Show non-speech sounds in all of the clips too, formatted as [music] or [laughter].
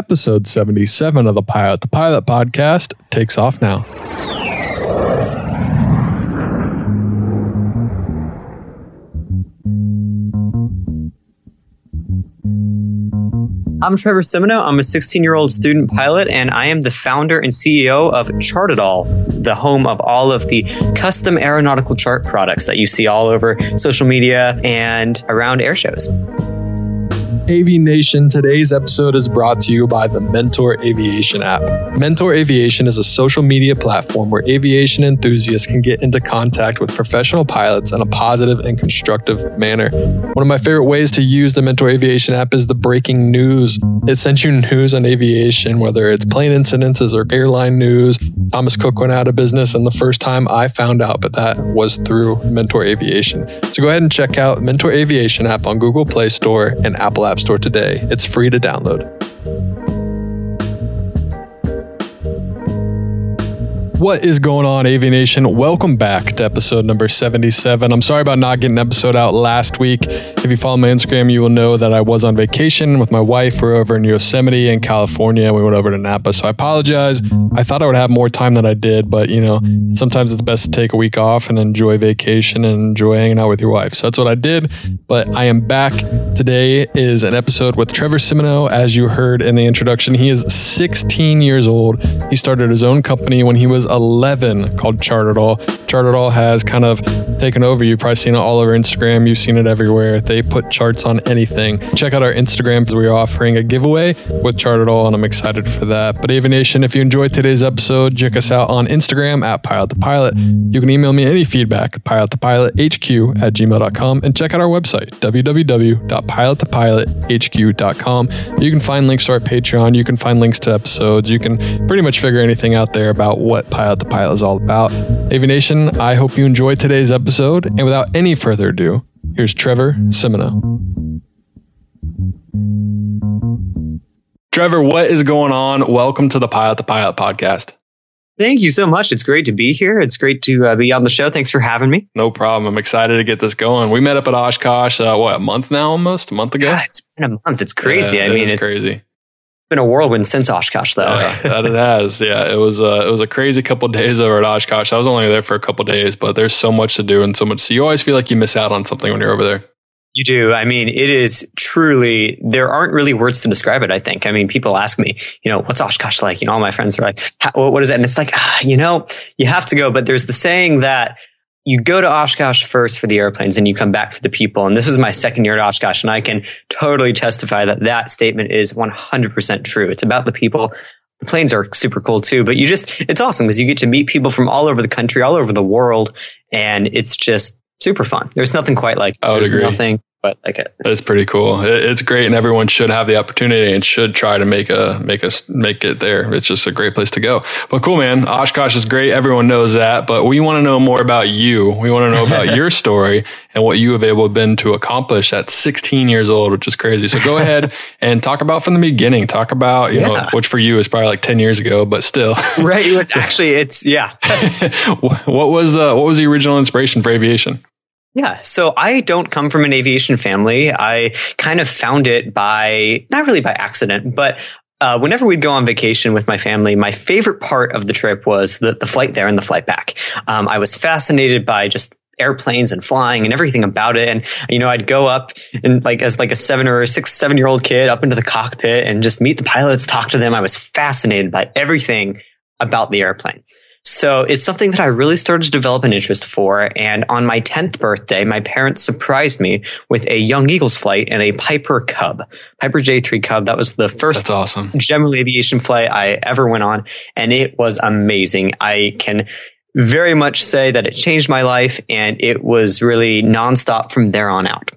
episode 77 of the Pilot the Pilot podcast takes off now. I'm Trevor Simoneau. I'm a 16 year old student pilot, and I am the founder and CEO of Chartitall, the home of all of the custom aeronautical chart products that you see all over social media and around air shows. AV Nation, today's episode is brought to you by the Mentor Aviation app. Mentor Aviation is a social media platform where aviation enthusiasts can get into contact with professional pilots in a positive and constructive manner. One of my favorite ways to use the Mentor Aviation app is the breaking news. It sends you news on aviation, whether it's plane incidences or airline news. Thomas Cook went out of business, and the first time I found out, but that was through Mentor Aviation. So go ahead and check out Mentor Aviation app on Google Play Store and Apple App Store today. It's free to download. What is going on, Aviation? Welcome back to episode number 77. I'm sorry about not getting an episode out last week. If you follow my Instagram, you will know that I was on vacation with my wife. We're over in Yosemite in California. We went over to Napa. So I apologize. I thought I would have more time than I did, but you know, sometimes it's best to take a week off and enjoy vacation and enjoy hanging out with your wife. So that's what I did. But I am back. Today is an episode with Trevor Simoneau. As you heard in the introduction, he is 16 years old. He started his own company when he was 11 called Chartitall. Chartitall has kind of taken over. You've probably seen it all over Instagram. You've seen it everywhere. They put charts on anything. Check out our Instagram. We're offering a giveaway with Chartitall, and I'm excited for that. But Aviation, if you enjoyed today's episode, check us out on Instagram at Pilot the Pilot. You can email me any feedback, pilot the pilot hq at gmail.com, and check out our website, www.pilotthepilothq.com. You can find links to our Patreon. You can find links to episodes. You can pretty much figure anything out there about what Pilot the Pilot is all about. Aviation, I hope you enjoyed today's episode. And without any further ado, here's Trevor Simoneau. Trevor, what is going on? Welcome to the Pilot the Pilot podcast. Thank you so much. It's great to be here. It's great to uh, be on the show. Thanks for having me. No problem. I'm excited to get this going. We met up at Oshkosh, uh, what, a month now almost? A month ago? Yeah, it's been a month. It's crazy. Yeah, I mean, it's it's crazy. Been a whirlwind since Oshkosh, though. Yeah, [laughs] that it has. Yeah, it was uh, it was a crazy couple [laughs] days over at Oshkosh. I was only there for a couple days, but there's so much to do and so much. So you always feel like you miss out on something when you're over there. You do. I mean, it is truly, there aren't really words to describe it, I think. I mean, people ask me, you know, what's Oshkosh like? You know, all my friends are like, what is it? And it's like, ah, you know, you have to go. But there's the saying that you go to Oshkosh first for the airplanes and you come back for the people. And this is my second year at Oshkosh. And I can totally testify that that statement is 100% true. It's about the people. The planes are super cool too, but you just, it's awesome because you get to meet people from all over the country, all over the world. And it's just, super fun. There's nothing quite like I would There's agree. nothing but like it. It's pretty cool. It, it's great, and everyone should have the opportunity and should try to make a make us make it there. It's just a great place to go. But cool, man. Oshkosh is great. Everyone knows that, but we want to know more about you. We want to know about [laughs] your story and what you have able been to accomplish at 16 years old, which is crazy. So go [laughs] ahead and talk about from the beginning. Talk about you know, which for you is probably like 10 years ago, but still. Right. [laughs] Actually, it's yeah. what was uh, what was the original inspiration for aviation? Yeah, so I don't come from an aviation family. I kind of found it by, not really by accident, but uh, whenever we'd go on vacation with my family, my favorite part of the trip was the, the flight there and the flight back. Um, I was fascinated by just airplanes and flying and everything about it. And, you know, I'd go up and like as like a seven or a six, seven year old kid up into the cockpit and just meet the pilots, talk to them. I was fascinated by everything about the airplane. So it's something that I really started to develop an interest for. And on my 10th birthday, my parents surprised me with a Young Eagles flight and a Piper Cub, Piper J3 Cub. That was the first That's awesome. general aviation flight I ever went on. And it was amazing. I can very much say that it changed my life and it was really nonstop from there on out.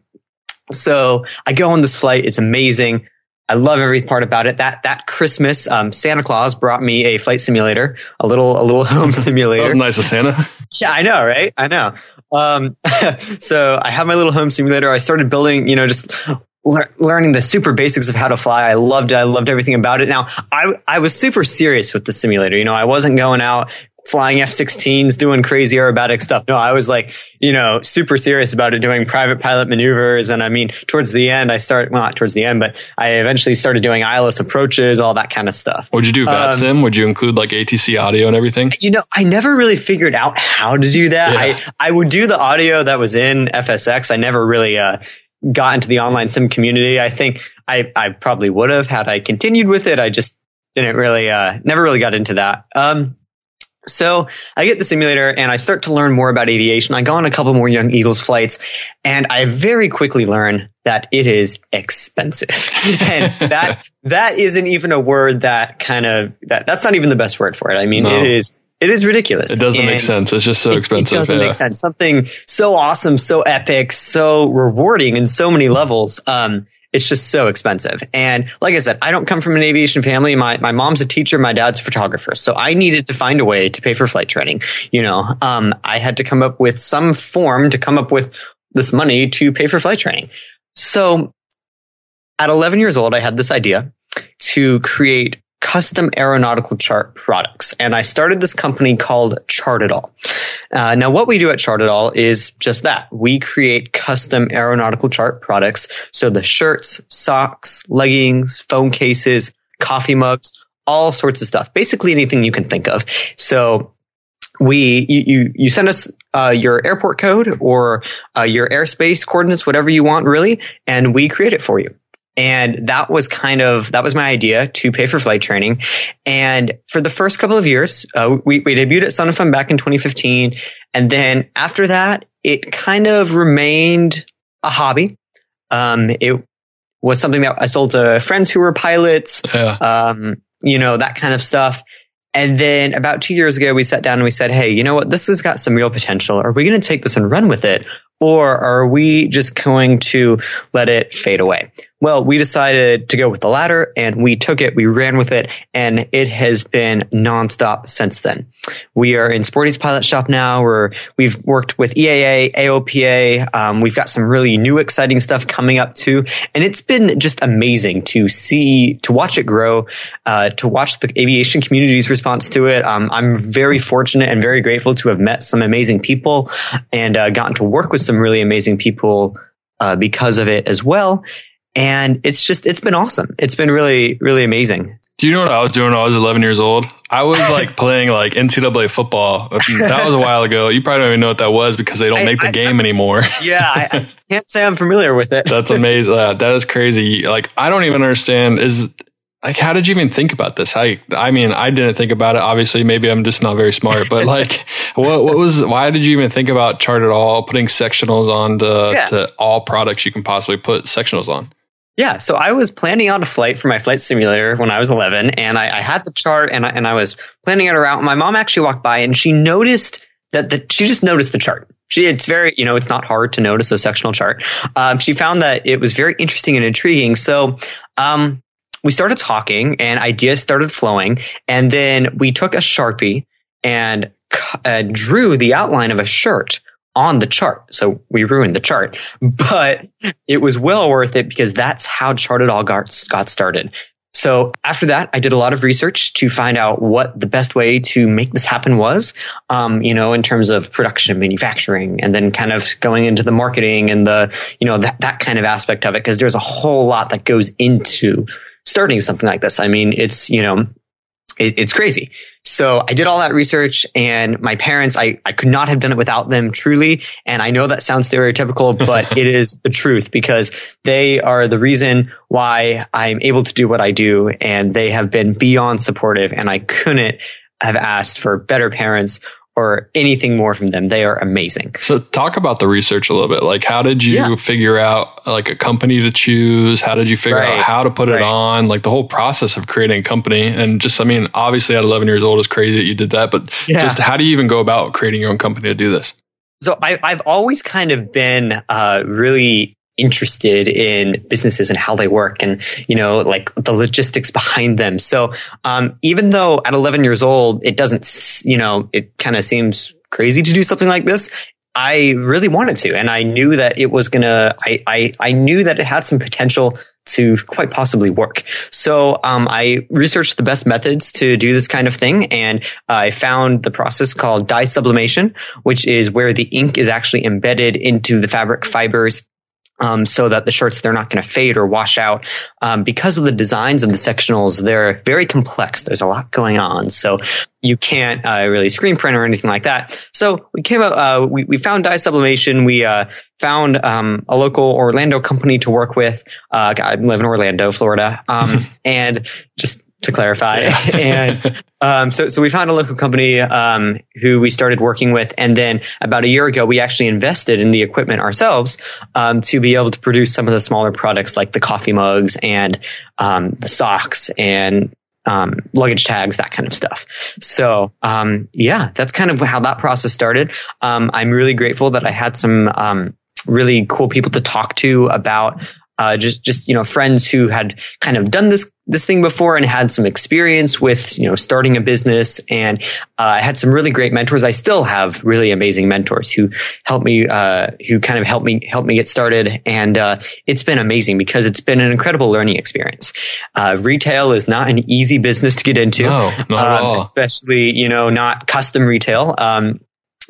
So I go on this flight. It's amazing. I love every part about it. That that Christmas, um, Santa Claus brought me a flight simulator, a little a little [laughs] home That simulator. was nice of Santa. [laughs] Yeah, I know, right? I know. Um, [laughs] so I have my little home simulator. I started building, you know, just lear- learning the super basics of how to fly. I loved it. I loved everything about it. Now, I I was super serious with the simulator. You know, I wasn't going out flying F-16s, doing crazy aerobatic stuff. No, I was like, you know, super serious about it, doing private pilot maneuvers. And I mean, towards the end, I started, well, not towards the end, but I eventually started doing ILS approaches, all that kind of stuff. Would you do VATSIM? Um, Would you include like ATC audio and everything? You know, I never really figured out how to do that. Yeah. I, I would do the audio that was in FSX. I never really, uh, got into the online sim community. I think I, I probably would have had I continued with it. I just didn't really, uh, never really got into that. Um, so I get the simulator and I start to learn more about aviation. I go on a couple more Young Eagles flights and I very quickly learn that it is expensive. [laughs] and that, that isn't even a word that kind of, that, that's not even the best word for it. I mean, no. it is, it is ridiculous. It doesn't and make sense. It's just so expensive. It doesn't yeah. make sense. Something so awesome, so epic, so rewarding in so many levels. Um, it's just so expensive. And like I said, I don't come from an aviation family. My, my mom's a teacher. My dad's a photographer. So I needed to find a way to pay for flight training. You know, um, I had to come up with some form to come up with this money to pay for flight training. So at 11 years old, I had this idea to create custom aeronautical chart products. And I started this company called Chartitall. Uh, now, what we do at Chartitall is just that. We create custom aeronautical chart products. So the shirts, socks, leggings, phone cases, coffee mugs, all sorts of stuff. Basically anything you can think of. So we you you, you send us uh, your airport code or uh, your airspace coordinates, whatever you want, really, and we create it for you. And that was kind of, that was my idea to pay for flight training. And for the first couple of years, uh, we, we debuted at Sun Fun back in 2015. And then after that, it kind of remained a hobby. Um, it was something that I sold to friends who were pilots, yeah. um, you know, that kind of stuff. And then about two years ago, we sat down and we said, Hey, you know what? This has got some real potential. Are we going to take this and run with it? Or are we just going to let it fade away? Well, we decided to go with the latter and we took it, we ran with it, and it has been nonstop since then. We are in Sporty's pilot shop now. We're, we've worked with EAA, AOPA. Um, we've got some really new exciting stuff coming up too. And it's been just amazing to see, to watch it grow, uh, to watch the aviation community's response to it. Um, I'm very fortunate and very grateful to have met some amazing people and uh, gotten to work with some really amazing people uh, because of it as well and it's just it's been awesome. It's been really really amazing. Do you know what I was doing when I was 11 years old? I was like [laughs] playing like NCAA football. That was a while ago. You probably don't even know what that was because they don't I, make the I, game I, anymore. [laughs] yeah, I, can't say I'm familiar with it. That's amazing. That is crazy. Like I don't even understand. Is like how did you even think about this? I I mean I didn't think about it. Obviously, maybe I'm just not very smart. But like, [laughs] what what was why did you even think about Chartitall putting sectionals on to, yeah. to all products you can possibly put sectionals on? Yeah, so I was planning out a flight for my flight simulator when I was 11, and I, I had the chart, and I, and I was planning it around. My mom actually walked by, and she noticed that the, she just noticed the chart. She, it's very, you know, it's not hard to notice a sectional chart. Um, she found that it was very interesting and intriguing. So, um, we started talking, and ideas started flowing, and then we took a sharpie and uh, drew the outline of a shirt on the chart. So we ruined the chart, [laughs] but it was well worth it because that's how Chartitall got, got started. So after that, I did a lot of research to find out what the best way to make this happen was, um, you know, in terms of production, and manufacturing, and then kind of going into the marketing and the, you know, that, that kind of aspect of it. Cause there's a whole lot that goes into starting something like this. I mean, it's, you know, it, it's crazy. So I did all that research and my parents, I, I could not have done it without them truly. And I know that sounds stereotypical, [laughs] but it is the truth because they are the reason why I'm able to do what I do. And they have been beyond supportive and I couldn't have asked for better parents or anything more from them. They are amazing. So talk about the research a little bit. Like how did you yeah. figure out like a company to choose? How did you figure right. out how to put right. it on? Like the whole process of creating a company and just I mean, obviously at 11 years old is crazy that you did that, but yeah. just how do you even go about creating your own company to do this? So I, have always kind of been uh, really interested in businesses and how they work and you know like the logistics behind them so um, even though at 11 years old it doesn't you know it kind of seems crazy to do something like this I really wanted to, and I knew that it was gonna. I I, I knew that it had some potential to quite possibly work. So um, I researched the best methods to do this kind of thing, and I found the process called dye sublimation, which is where the ink is actually embedded into the fabric fibers um, so that the shirts they're not going to fade or wash out. Um, because of the designs and the sectionals they're very complex. There's a lot going on. So you can't uh, really screen print or anything like that. So we came up uh, we, we found dye sublimation. We uh, found um, a local orlando company to work with. Uh, i live in orlando florida. Um, [laughs] and just to clarify. [laughs] and um, so, so we found a local company um, who we started working with, and then about a year ago, we actually invested in the equipment ourselves um, to be able to produce some of the smaller products like the coffee mugs and um, the socks and um, luggage tags, that kind of stuff. So, um, yeah, that's kind of how that process started. I'm really grateful that I had some really cool people to talk to about uh, just just you know friends who had kind of done this this thing before and had some experience with you know starting a business and uh, I had some really great mentors. I still have really amazing mentors who helped me uh, who kind of helped me help me get started and uh, it's been amazing because it's been an incredible learning experience. Uh, retail is not an easy business to get into, no, um, especially you know not custom retail. Um,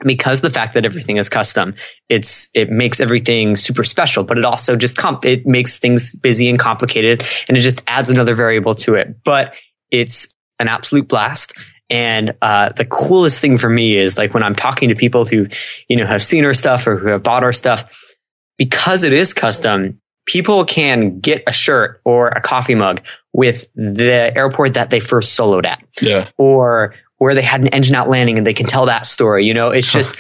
because the fact that everything is custom, it's it makes everything super special, but it also just comp it makes things busy and complicated, and it just adds another variable to it. But it's an absolute blast. And uh, the coolest thing for me is like when I'm talking to people who, you know, have seen our stuff or who have bought our stuff, because it is custom, people can get a shirt or a coffee mug with the airport that they first soloed at. Yeah. Or where they had an engine out landing and they can tell that story. You know, it's just,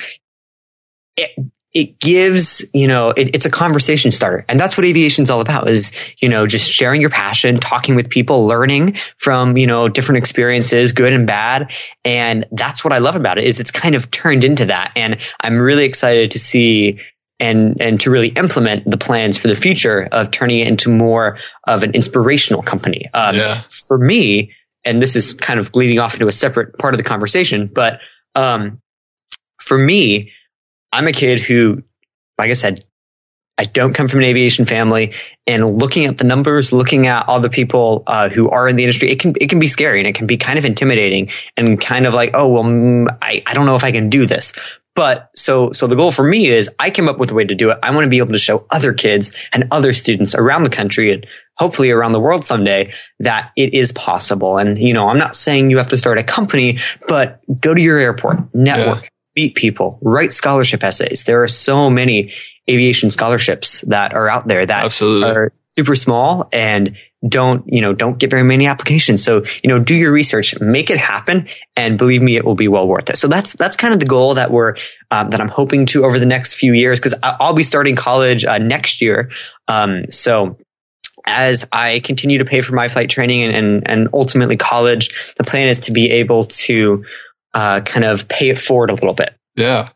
it, it gives, you know, it, it's a conversation starter. And that's what aviation's all about is, you know, just sharing your passion, talking with people, learning from, you know, different experiences, good and bad. And that's what I love about it is it's kind of turned into that. And I'm really excited to see and and to really implement the plans for the future of turning it into more of an inspirational company. Um, yeah. For me, and this is kind of leading off into a separate part of the conversation, but um, for me, I'm a kid who, like I said, I don't come from an aviation family, and looking at the numbers, looking at all the people uh, who are in the industry, it can it can be scary and it can be kind of intimidating and kind of like, oh well, mm, I I don't know if I can do this. But so, so the goal for me is I came up with a way to do it. I want to be able to show other kids and other students around the country and hopefully around the world someday that it is possible. And, you know, I'm not saying you have to start a company, but go to your airport, network, yeah. meet people, write scholarship essays. There are so many aviation scholarships that are out there that Absolutely. are super small and don't you know don't get very many applications so you know do your research make it happen and believe me it will be well worth it so that's that's kind of the goal that we're um, that i'm hoping to over the next few years because i'll be starting college uh, next year um, so as I continue to pay for my flight training and, and, and ultimately college, the plan is to be able to uh, kind of pay it forward a little bit. Yeah.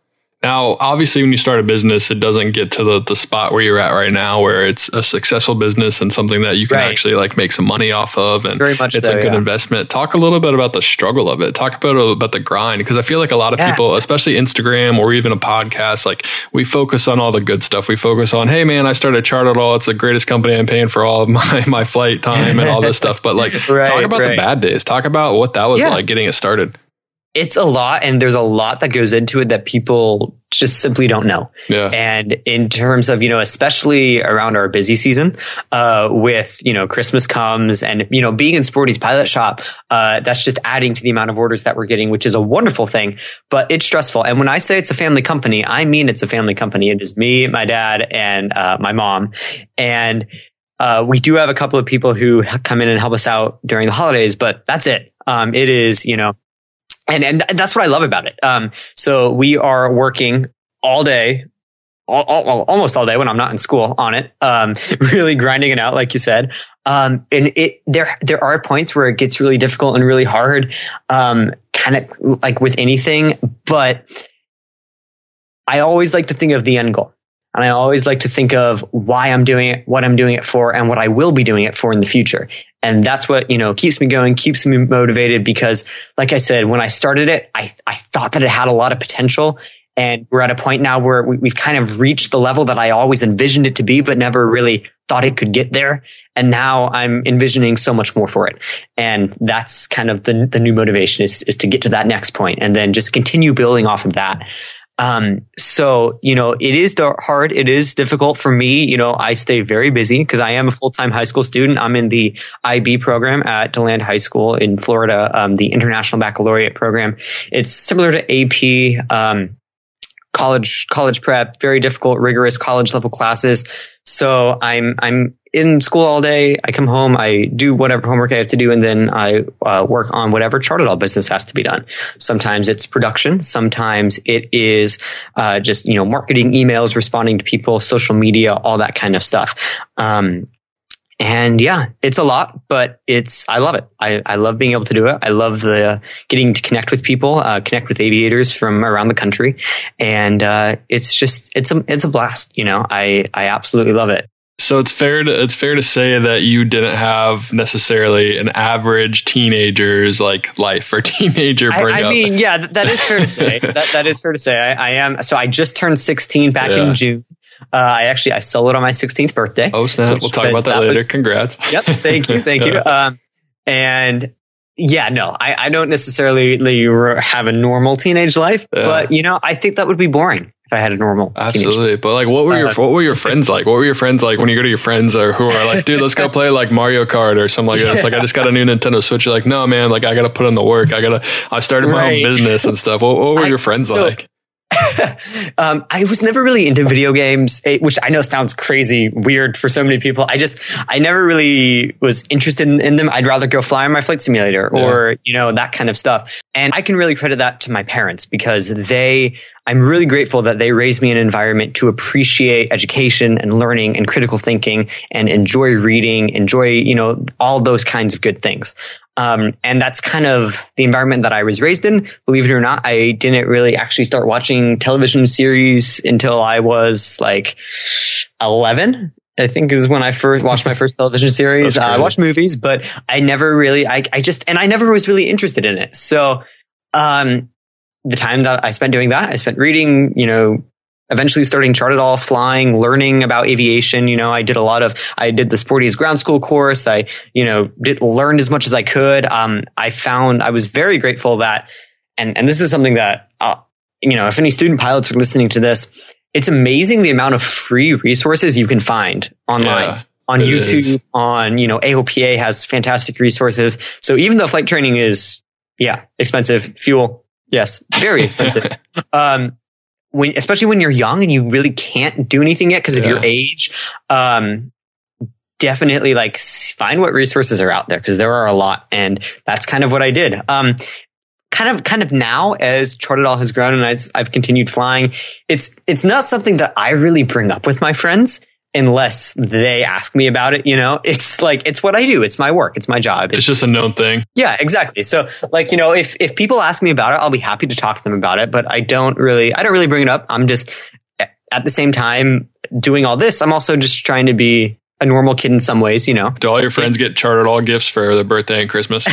Now, obviously, when you start a business, it doesn't get to the, the spot where you're at right now, where it's a successful business and something that you can right. actually like make some money off of, and Very much it's so, a good yeah. investment. Talk a little bit about the struggle of it. Talk about about the grind, because I feel like a lot of yeah. people, especially Instagram or even a podcast, like we focus on all the good stuff. We focus on, hey man, I started Chartitall. It's the greatest company. I'm paying for all of my [laughs] my flight time and all this stuff. But like, right, talk about right. the bad days. Talk about what that was yeah. like getting it started it's a lot and there's a lot that goes into it that people just simply don't know. Yeah. And in terms of, you know, especially around our busy season, uh, with, you know, Christmas comes and, you know, being in Sporty's pilot shop, uh, that's just adding to the amount of orders that we're getting, which is a wonderful thing, but it's stressful. And when I say it's a family company, I mean it's a family company. It is me, my dad, and, uh, my mom. And, uh, we do have a couple of people who come in and help us out during the holidays, but that's it. Um, it is, you know, and and that's what I love about it. Um, so we are working all day, all, all, almost all day when I'm not in school on it. Um, [laughs] really grinding it out, like you said. Um, and it there there are points where it gets really difficult and really hard, um, kind of like with anything. But I always like to think of the end goal. And I always like to think of why I'm doing it, what I'm doing it for, and what I will be doing it for in the future. And that's what, you know, keeps me going, keeps me motivated because, like I said, when I started it, I, I thought that it had a lot of potential. And we're at a point now where we, we've kind of reached the level that I always envisioned it to be, but never really thought it could get there. And now I'm envisioning so much more for it. And that's kind of the, the new motivation is, is to get to that next point and then just continue building off of that. Um, so, you know, it is hard. It is difficult for me. You know, I stay very busy because I am a full time high school student. I'm in the IB program at DeLand High School in Florida, um, the International Baccalaureate program. It's similar to AP. Um, college college prep, very difficult, rigorous college level classes. So I'm I'm in school all day. I come home, I do whatever homework I have to do, and then I uh, work on whatever Chart-it-all business has to be done. Sometimes it's production. Sometimes it is uh, just you know marketing, emails, responding to people, social media, all that kind of stuff. Um, and yeah, it's a lot, but it's, I love it. I, I love being able to do it. I love the getting to connect with people, uh, connect with aviators from around the country. And, uh, it's just, it's a, it's a blast. You know, I, I absolutely love it. So it's fair to it's fair to say that you didn't have necessarily an average teenager's like life or [laughs] teenager. I, I mean, yeah, that is fair to say. [laughs] that that is fair to say. I, I am. So I just turned 16 back yeah. in June. Uh, I actually I sold it on my 16th birthday. Oh snap! We'll talk about that, that later. Was, Congrats. [laughs] Yep. Thank you. Thank you. [laughs] Um, and yeah, no, I, I don't necessarily have a normal teenage life, yeah. but you know, I think that would be boring if I had a normal. Absolutely, but like, what were your uh, what were your [laughs] friends like? What were your friends like when you go to your friends or who are like, dude, let's go play like Mario Kart or something like yeah. this? Like, I just got a new Nintendo Switch. You're like, no, man, like I got to put in the work. I gotta. I started my right. own business and stuff. What, what were your friends so, like? [laughs] um, I was never really into video games, eh, which I know sounds crazy weird for so many people. I just, I never really was interested in, in them. I'd rather go fly on my flight simulator yeah. or, you know, that kind of stuff. And I can really credit that to my parents because they, I'm really grateful that they raised me in an environment to appreciate education and learning and critical thinking and enjoy reading, enjoy, you know, all those kinds of good things. Um, and that's kind of the environment that I was raised in. Believe it or not, I didn't really actually start watching television series until I was like 11. I think is when I first watched my first television series. Uh, I watched movies, but I never really, I, I just, and I never was really interested in it. So, um, the time that I spent doing that, I spent reading, you know, eventually starting Chart-it-all, flying, learning about aviation. You know, I did a lot of, I did the Sporty's ground school course. I, you know, did learned as much as I could. Um, I found, I was very grateful that, and, and this is something that, uh, you know, if any student pilots are listening to this, it's amazing the amount of free resources you can find online. Yeah on YouTube, is. on, you know, AOPA has fantastic resources. So even though flight training is, yeah, expensive, fuel, yes, very expensive. [laughs] um, when especially when you're young and you really can't do anything yet because of your age um, definitely like find what resources are out there because there are a lot and that's kind of what i did. Um, kind of kind of now as Chart-it-all has grown and as I've continued flying, it's it's not something that I really bring up with my friends unless they ask me about it. You know, [laughs] it's like, it's what I do. It's my work. It's my job. It's, it's, just a known thing. Yeah, exactly. So like, you know, if, if people ask me about it, I'll be happy to talk to them about it, but I don't really, I don't really bring it up. I'm just at the same time doing all this. I'm also just trying to be a normal kid in some ways, you know. Do all your friends get Chart-it-all gifts for their birthday and Christmas?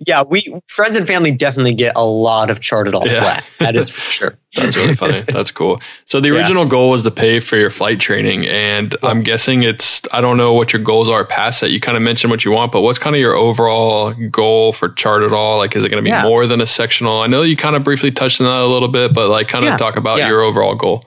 [laughs] yeah, we friends and family definitely get a lot of Chart-it-all yeah. swag. That is for sure. [laughs] That's really funny. That's cool. So the original yeah. goal was to pay for your flight training, and yes. I'm guessing it's I don't know what your goals are past that. You kind of mentioned what you want, but what's kind of your overall goal for Chart-it-all? Like, is it going to be yeah. more than a sectional? I know you kind of briefly touched on that a little bit, but like, kind of talk about your overall goal.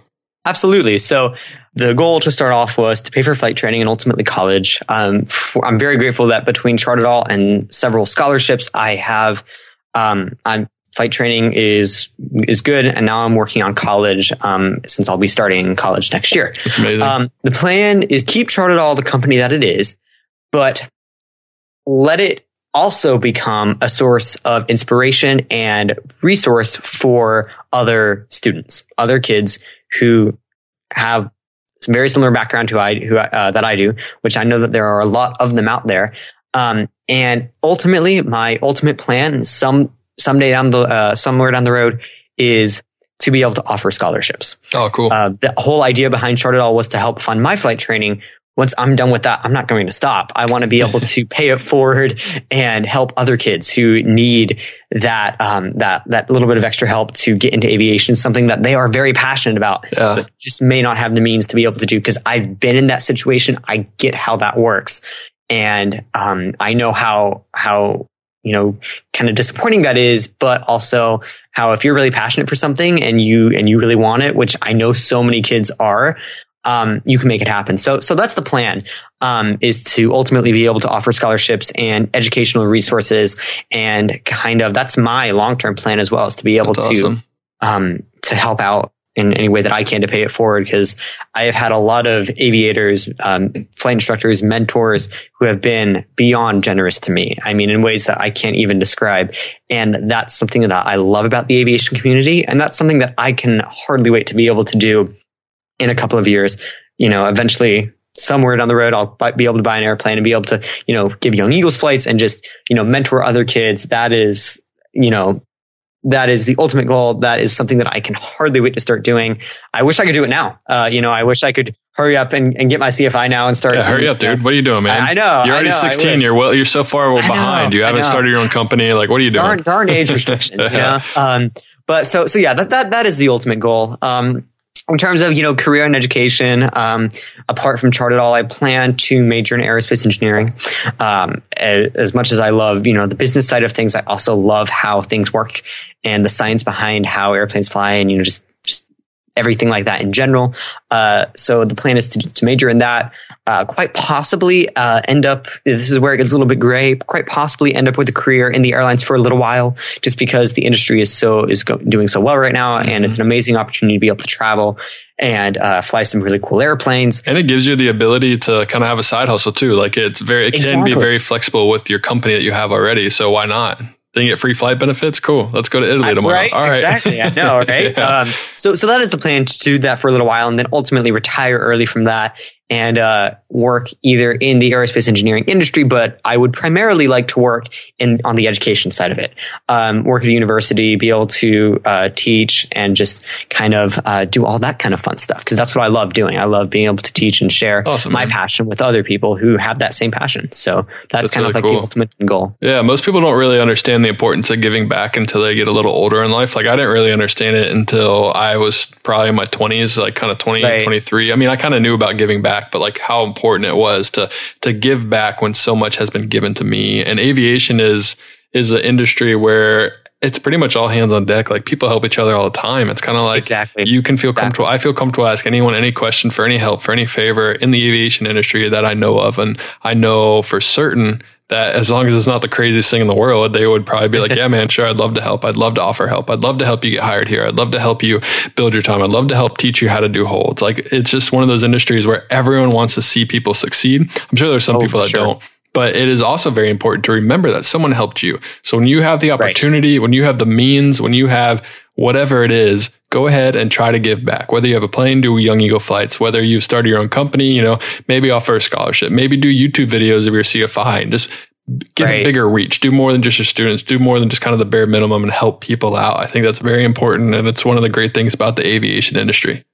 Absolutely. So the goal to start off was to pay for flight training and ultimately college. Um, for, I'm very grateful that between Chart-it-all and several scholarships, I have um, I'm flight training is is good, and now I'm working on college um, since I'll be starting college next year. That's amazing. Um, the plan is keep Chart-it-all the company that it is, but let it also become a source of inspiration and resource for other students, other kids who have very similar background to I who uh, that I do, which I know that there are a lot of them out there. Um, and ultimately, my ultimate plan, some someday down the uh, somewhere down the road, is to be able to offer scholarships. Oh, cool! Uh, the whole idea behind Chart-it-all was to help fund my flight training, once I'm done with that, I'm not going to stop. I want to be able to pay it forward and help other kids who need that um, that that little bit of extra help to get into aviation, something that they are very passionate about, yeah. but just may not have the means to be able to do. Because I've been in that situation, I get how that works, and um, I know how how you know kind of disappointing that is but also how if you're really passionate for something and you and you really want it which i know so many kids are um, you can make it happen. So, so that's the plan. Um, is to ultimately be able to offer scholarships and educational resources, and kind of that's my long term plan as well, is to be able that's to awesome. um, to help out in any way that I can to pay it forward because I have had a lot of aviators, um, flight instructors, mentors who have been beyond generous to me. I mean, in ways that I can't even describe. And that's something that I love about the aviation community. And that's something that I can hardly wait to be able to do in a couple of years, you know, eventually somewhere down the road, I'll be able to buy an airplane and be able to, you know, give young Eagles flights and just, you know, mentor other kids. That is, you know, that is the ultimate goal. That is something that I can hardly wait to start doing. I wish I could do it now. Uh, you know, I wish I could hurry up and, and get my CFI now and start. Yeah, hurry up, dude. What are you doing, man? I, I know. You're already know, 16. You're well, you're so far well behind. You haven't started your own company. Like, what are you doing? Darn, darn age restrictions, you know? [laughs] Um, but so, so yeah, that, that, that is the ultimate goal. Um, in terms of you know career and education, um, apart from chart it all, I plan to major in aerospace engineering. Um, as much as I love you know the business side of things, I also love how things work and the science behind how airplanes fly, and you know just everything like that in general. Uh, so the plan is to, to major in that. Uh, quite possibly uh, end up. This is where it gets a little bit gray. Quite possibly end up with a career in the airlines for a little while, just because the industry is so is go, doing so well right now, mm-hmm. and it's an amazing opportunity to be able to travel and uh, fly some really cool airplanes. And it gives you the ability to kind of have a side hustle too. Like it's very, it exactly. can be very flexible with your company that you have already. So why not? Then you get free flight benefits. Cool. Let's go to Italy tomorrow. Right? All right. Exactly. I know. [laughs] Right. yeah. um, so, so that is the plan to do that for a little while and then ultimately retire early from that and uh, work either in the aerospace engineering industry, but I would primarily like to work in on the education side of it. Um, work at a university, be able to uh, teach, and just kind of uh, do all that kind of fun stuff because that's what I love doing. I love being able to teach and share awesome, my man. passion with other people who have that same passion. So that's, that's kind really of like cool. the ultimate goal. Yeah, most people don't really understand the importance of giving back until they get a little older in life. Like I didn't really understand it until I was probably in my 20s, like kind of 20, right. 23. I mean, I kind of knew about giving back back, but like how important it was to to give back when so much has been given to me. And aviation is is an industry where it's pretty much all hands on deck. Like people help each other all the time. It's kind of like exactly. you can feel exactly. comfortable. I feel comfortable ask anyone any question for any help, for any favor in the aviation industry that I know of. And I know for certain that as long as it's not the craziest thing in the world, they would probably be like, yeah, man, sure. I'd love to help. I'd love to offer help. I'd love to help you get hired here. I'd love to help you build your time. I'd love to help teach you how to do holds. Like it's just one of those industries where everyone wants to see people succeed. I'm sure there's some oh, people that sure. don't. But it is also very important to remember that someone helped you. So when you have the opportunity, right. when you have the means, when you have whatever it is, go ahead and try to give back. Whether you have a plane, do Young Eagle flights, whether you've started your own company, you know, maybe offer a scholarship, maybe do YouTube videos of your CFI and just get right. a bigger reach, do more than just your students, do more than just kind of the bare minimum and help people out. I think that's very important. And it's one of the great things about the aviation industry.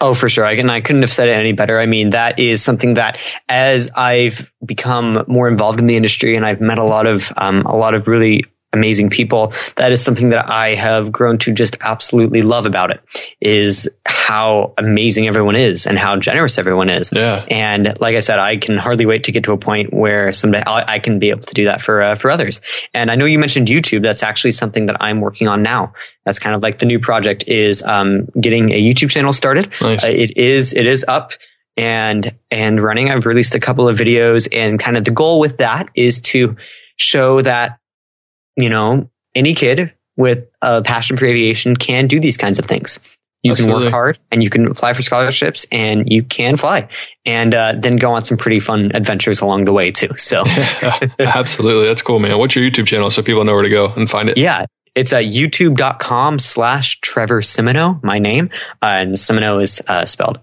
Oh, for sure. I, and I couldn't have said it any better. I mean, that is something that as I've become more involved in the industry and I've met a lot of, um, a lot of really amazing people. That is something that I have grown to just absolutely love about it is how amazing everyone is and how generous everyone is. Yeah. And like I said, I can hardly wait to get to a point where someday i i can be able to do that for, uh, for others. And I know you mentioned YouTube. That's actually something that I'm working on now. That's kind of like the new project is, um, getting a YouTube channel started. Nice. Uh, it is, it is up and, and running. I've released a couple of videos and kind of the goal with that is to show that you know, any kid with a passion for aviation can do these kinds of things. You Absolutely. can work hard and you can apply for scholarships and you can fly and uh, then go on some pretty fun adventures along the way too. So [laughs] absolutely. That's cool, man. What's your YouTube channel so people know where to go and find it? Yeah. It's at youtube.com slash Trevor Simoneau, my name. Uh, and Simoneau is uh, spelled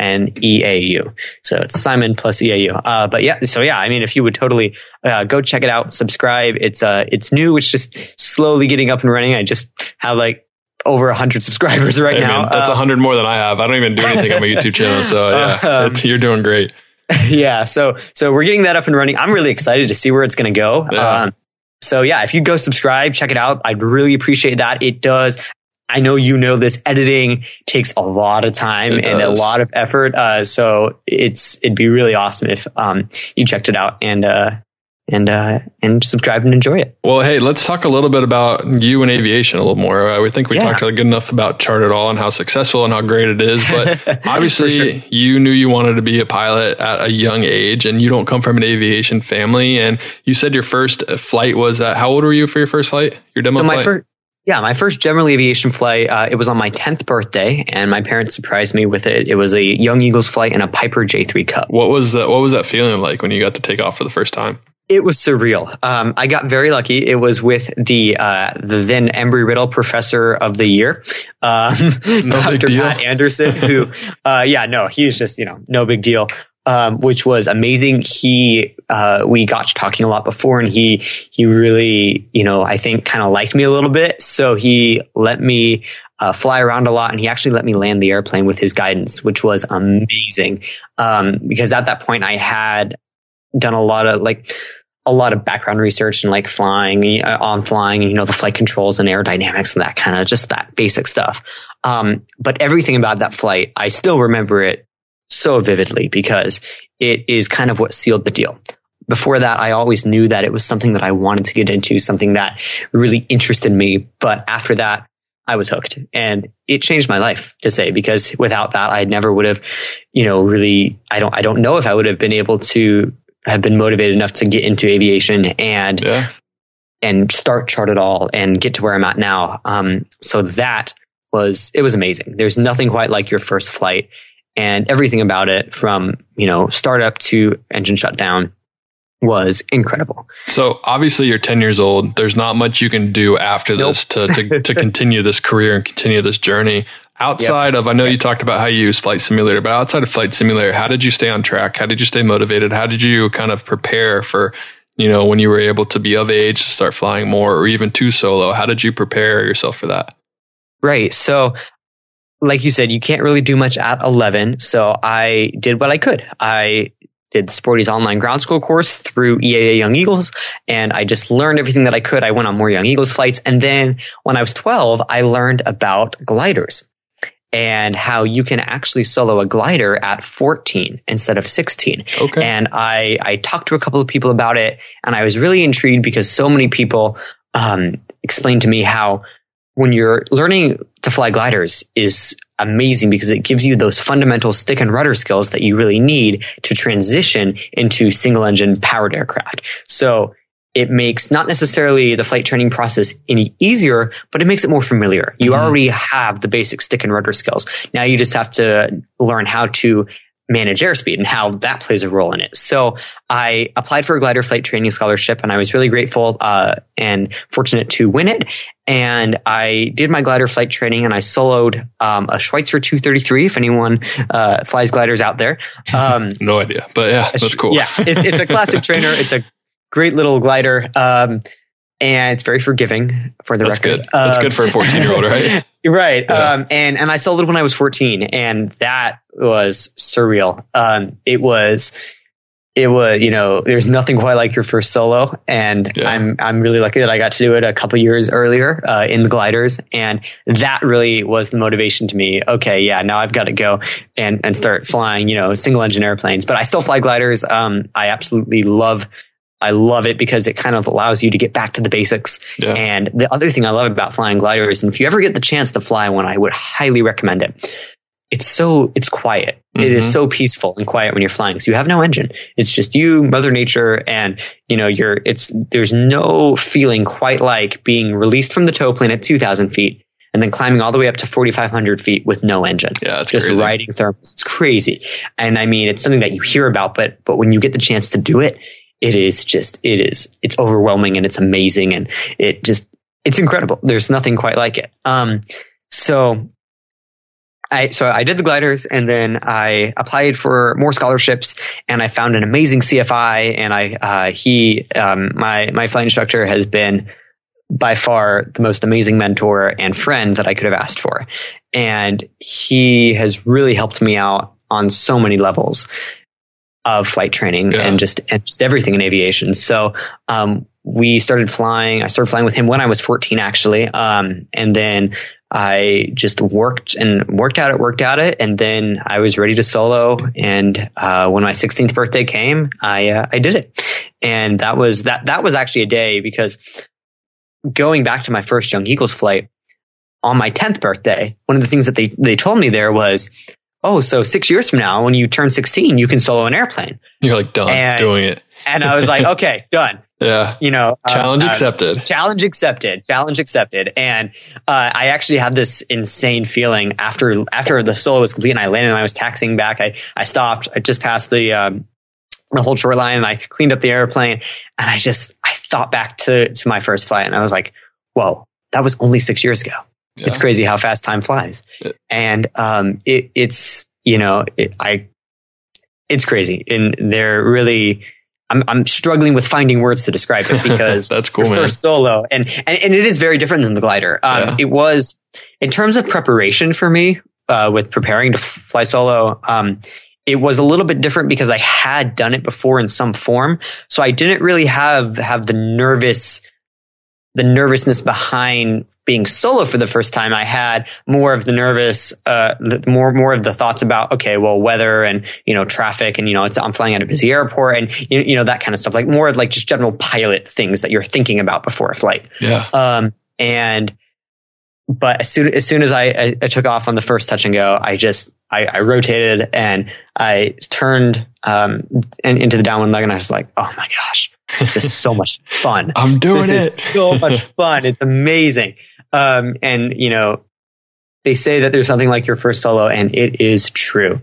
S-I-M-O-N-E-A-U. So it's Simon plus E-A-U. Uh, but yeah, so yeah, I mean, if you would totally uh, go check it out, subscribe. It's uh, it's new. It's just slowly getting up and running. I just have like over 100 subscribers right Hey, now. that's a Um, hundred more than I have. I don't even do anything on my YouTube channel, so [laughs] yeah, Um, it's- you're doing great. [laughs] yeah so so we're getting that up and running i'm really excited to see where it's going to go Yeah. um, so yeah if you go subscribe check it out. I'd really appreciate that. It does i know you know this editing takes a lot of time It and a lot of effort. Uh, so it's it'd be really awesome if um, you checked it out and uh, and uh, and subscribe and enjoy it. Well, hey, let's talk a little bit about you and aviation a little more. I would think we Yeah. talked good enough about Chartitall and how successful and how great it is, but [laughs] obviously sure. you knew you wanted to be a pilot at a young age and you don't come from an aviation family. And you said your first flight was at how old were you for your first flight? Your demo so my flight? first yeah my first general aviation flight uh, it was on my 10th birthday and my parents surprised me with it. It was a young eagles flight in a piper j3 cub. What was that what was that feeling like when you got to take off for the first time It was surreal. Um, I got very lucky. It was with the uh, the then Embry Riddle Professor of the Year, um, [laughs] No Dr. Pat Anderson. Who, [laughs] uh, yeah, no, he's just you know no big deal. Um, which was amazing. He, uh, we got to talking a lot before, and he he really, you know, I think kind of liked me a little bit. So he let me uh, fly around a lot, and he actually let me land the airplane with his guidance, which was amazing. Um, because at that point, I had done a lot of like a lot of background research and like flying uh, on flying you know the flight controls and aerodynamics and that kind of just that basic stuff. Um, but everything about that flight i still remember it so vividly because it is kind of what sealed the deal. Before that i always knew that it was something that i wanted to get into something that really interested me. But after that I was hooked. And it changed my life to say because without that I never would have you know really I don't I don't know if I would have been able to have been motivated enough to get into aviation and yeah and start chart it all and get to where I'm at now. Um, so that was it was amazing. There's nothing quite like your first flight and everything about it from you know startup to engine shutdown was incredible. So obviously you're 10 years old. There's not much you can do after Nope. this to, to, to [laughs] continue this career and continue this journey. Outside of, I know you talked about how you use Flight Simulator, but outside of Flight Simulator, how did you stay on track? How did you stay motivated? How did you kind of prepare for, you know, when you were able to be of age to start flying more or even to solo? How did you prepare yourself for that? Right. So, like you said, you can't really do much at 11. So I did what I could. I did the Sporty's online ground school course through EAA Young Eagles, and I just learned everything that I could. I went on more Young Eagles flights. And then when I was 12, I learned about gliders and how you can actually solo a glider at 14 instead of 16. Okay. And I, I talked to a couple of people about it, and I was really intrigued because so many people um, explained to me how when you're learning to fly gliders is amazing because it gives you those fundamental stick and rudder skills that you really need to transition into single engine powered aircraft. So it makes not necessarily the flight training process any easier, but it makes it more familiar. You Mhm. already have the basic stick and rudder skills. Now you just have to learn how to manage airspeed and how that plays a role in it. So I applied for a glider flight training scholarship and I was really grateful uh, and fortunate to win it. And I did my glider flight training and I soloed um, a Schweizer 233 if anyone uh, flies gliders out there. [laughs] Um, no idea, but yeah, that's cool. yeah, it, it's a classic [laughs] trainer. It's a great little glider. Um, and it's very forgiving for the That's record. good. That's Um, good for a 14 year old, right? [laughs] right. Yeah. Um, and, and I it when I was 14 and that was surreal. Um, it was, it was, you know, there's nothing quite like your first solo. And Yeah. I'm, I'm really lucky that I got to do it a couple years earlier, uh, in the gliders. And that really was the motivation to me. Okay. Yeah. Now I've got to go and, and start flying, you know, single engine airplanes, but I still fly gliders. Um, I absolutely love, I love it because it kind of allows you to get back to the basics. Yeah. And the other thing I love about flying gliders, and if you ever get the chance to fly one, I would highly recommend it. It's so it's quiet. It Mhm. is so peaceful and quiet when you're flying. So you have no engine. It's just you, Mother Nature, and you know you're. It's there's no feeling quite like being released from the tow plane at 2,000 feet and then climbing all the way up to 4,500 feet with no engine Yeah, it's just crazy. riding thermals. It's crazy. And I mean, it's something that you hear about, but, but when you get the chance to do it, it is just, it is, it's overwhelming and it's amazing. And it just, it's incredible. There's nothing quite like it. Um, so I, so I did the gliders and then I applied for more scholarships and I found an amazing CFI and I, uh, he, um, my, my flight instructor has been by far the most amazing mentor and friend that I could have asked for. And he has really helped me out on so many levels of flight training yeah. and just and just everything in aviation. So um, we started flying. I started flying with him when I was 14, actually, um, and then I just worked and worked at it, worked at it, and then I was ready to solo. And uh, when my 16th birthday came, I uh, I did it, and that was that that was actually a day because going back to my first Young Eagles flight on my 10th birthday, one of the things that they they told me there was oh, so six years from now, when you turn 16, you can solo an airplane. You're like done and, doing it. and I was like, [laughs] okay, done. Yeah. You know, uh, challenge uh, accepted. Uh, challenge accepted. Challenge accepted. And uh, I actually had this insane feeling after after the solo was complete and I landed and I was taxiing back. I I stopped. I just passed the um, the hold short line and I cleaned up the airplane and I just I thought back to to my first flight and I was like, whoa, that was only six years ago. Yeah. It's crazy how fast time flies. Yeah. And um, it, it's you know it, I it's crazy and they're really I'm, I'm struggling with finding words to describe it [laughs] because that's cool. First solo, and, and and it is very different than the glider. Um, yeah. It was in terms of preparation for me uh, with preparing to fly solo. Um, it was a little bit different because I had done it before in some form, so I didn't really have have the nervous the nervousness behind being solo for the first time, I had more of the nervous, uh, the, more more of the thoughts about okay, well, weather and you know traffic, and you know it's I'm flying at a busy airport, and you, you know that kind of stuff, like more like just general pilot things that you're thinking about before a flight. Yeah. Um, and but as soon as soon as I, I, I, took off on the first touch and go, I just I, I rotated and I turned um and into the downwind leg, and I was like, oh my gosh, this is so much [laughs] fun. I'm doing this it. Is so much [laughs] fun. It's amazing. Um, and you know, they say that there's something like your first solo, and it is true.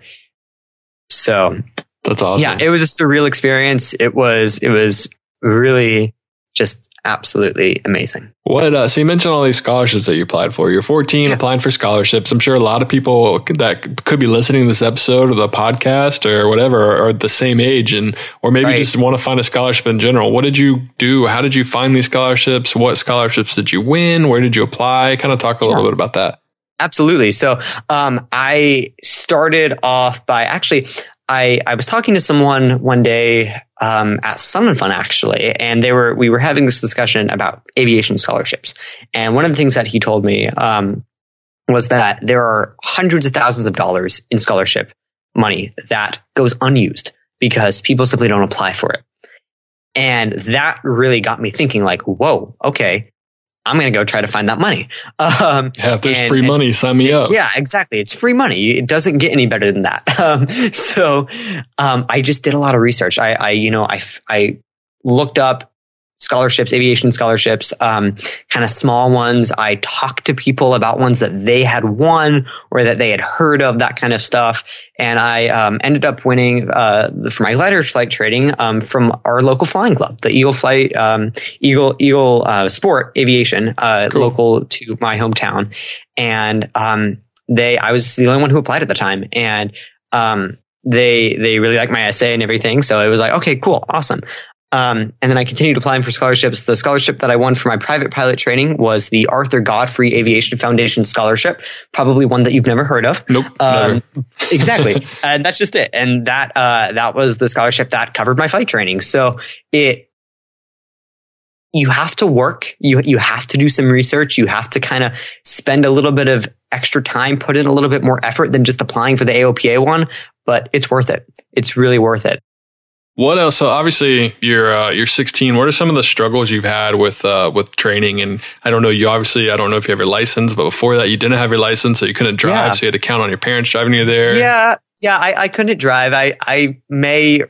So that's awesome. Yeah, it was a surreal experience. It was it was really just absolutely amazing. What? Uh, so you mentioned all these scholarships that you applied for. You're 14, yeah. applying for scholarships. I'm sure a lot of people that could be listening to this episode or the podcast or whatever are the same age, and or maybe right. just want to find a scholarship in general. What did you do? How did you find these scholarships? What scholarships did you win? Where did you apply? Kind of talk a little bit about that. Absolutely. So um, I started off by actually I, I was talking to someone one day um, at Sun Fun actually, and they were we were having this discussion about aviation scholarships. And one of the things that he told me um, was that there are hundreds of thousands of dollars in scholarship money that goes unused because people simply don't apply for it. And that really got me thinking, like, whoa, okay, I'm going to go try to find that money. [laughs] Um, yeah, if there's and, free money, sign me up. Yeah, exactly. It's free money. It doesn't get any better than that. [laughs] Um, so um, I just did a lot of research. I, I you know, I, I looked up scholarships, aviation scholarships, um, kind of small ones. I talked to people about ones that they had won or that they had heard of, that kind of stuff. And I um, ended up winning uh, for my glider flight trading um, from our local flying club, the Eagle Flight, um, Eagle Eagle uh, Sport Aviation, uh, cool. local to my hometown. And um, they, I was the only one who applied at the time, and um, they they really liked my essay and everything. So it was like, okay, cool, awesome. Um, and then I continued applying for scholarships. The scholarship that I won for my private pilot training was the Arthur Godfrey Aviation Foundation Scholarship, probably one that you've never heard of. Nope. Um, [laughs] exactly. and that's just it. And that, uh, that was the scholarship that covered my flight training. So it, you have to work. You, you have to do some research. You have to kind of spend a little bit of extra time, put in a little bit more effort than just applying for the AOPA one, but it's worth it. It's really worth it. What else? So obviously you're uh, you're 16. What are some of the struggles you've had with uh, with training? And I don't know. You obviously I don't know if you have your license, but before that you didn't have your license, so you couldn't drive. Yeah. So you had to count on your parents driving you there. Yeah, yeah. I, I couldn't drive. I I may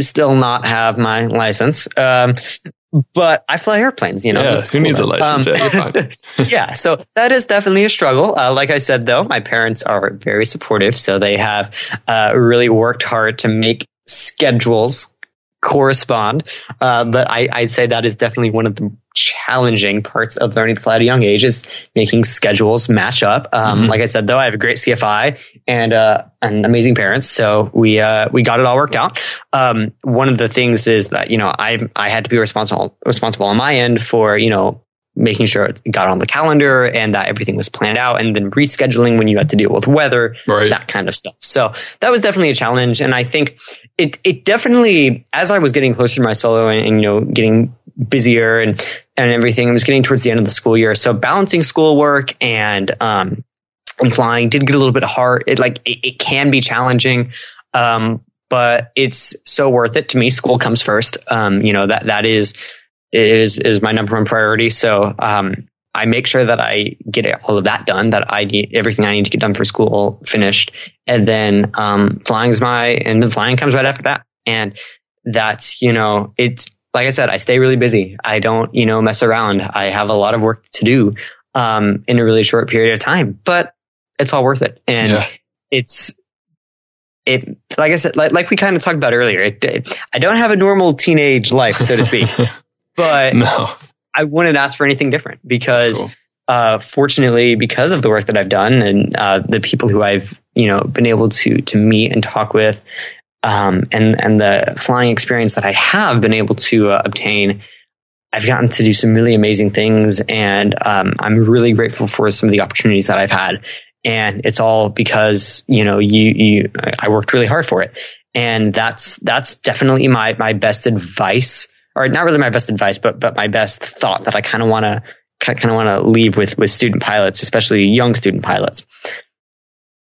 still not have my license. Um, but I fly airplanes, you know. Yeah, who cool, needs a license? Um, yeah, [laughs] yeah, so that is definitely a struggle. Uh, like I said, though, my parents are very supportive, so they have uh, really worked hard to make schedules correspond. Uh, but I, would say that is definitely one of the challenging parts of learning to fly at a young age is making schedules match up. Um, mm-hmm. Like I said, though, I have a great CFI and uh, and amazing parents, so we uh, we got it all worked out. Um, one of the things is that you know I I had to be responsible responsible on my end for you know making sure it got on the calendar and that everything was planned out and then rescheduling when you had to deal with weather, right. that kind of stuff. So that was definitely a challenge. And I think it, it definitely, as I was getting closer to my solo and, and you know, getting busier and, and everything, it was getting towards the end of the school year. So balancing schoolwork and, um, and flying did get a little bit hard. It like, it, it can be challenging. Um, but it's so worth it to me. School comes first. Um, you know, that, that is, is is my number one priority. So um, I make sure that I get all of that done, that I need everything I need to get done for school finished, and then um, flying is my and then flying comes right after that. And that's you know it's like I said, I stay really busy. I don't you know mess around. I have a lot of work to do um, in a really short period of time, but it's all worth it. And yeah. it's it like I said, like, like we kind of talked about earlier. It, it, I don't have a normal teenage life, so to speak. [laughs] but no. I wouldn't ask for anything different because, cool. uh, fortunately, because of the work that I've done and uh, the people who I've you know been able to to meet and talk with, um, and and the flying experience that I have been able to uh, obtain. I've gotten to do some really amazing things, and um, I'm really grateful for some of the opportunities that I've had. And it's all because you know you you I worked really hard for it, and that's that's definitely my my best advice or not really my best advice, but but my best thought that I kind of want to kind of want to leave with with student pilots, especially young student pilots.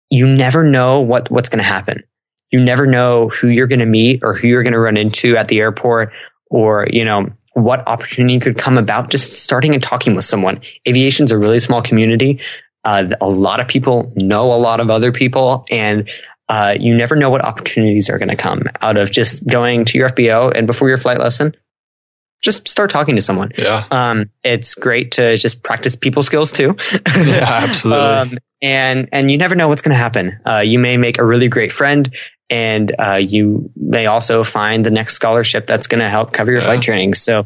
You never know what what's going to happen. You never know who you're going to meet or who you're going to run into at the airport, or you know what opportunity could come about just starting and talking with someone. Aviation's a really small community. Uh, a lot of people know a lot of other people, and uh, you never know what opportunities are going to come out of just going to your FBO and before your flight lesson, just start talking to someone. Yeah. Um, it's great to just practice people skills too. [laughs] yeah, absolutely. um, and, and you never know what's going to happen. Uh, you may make a really great friend and, uh, you may also find the next scholarship that's going to help cover your yeah. flight training. So,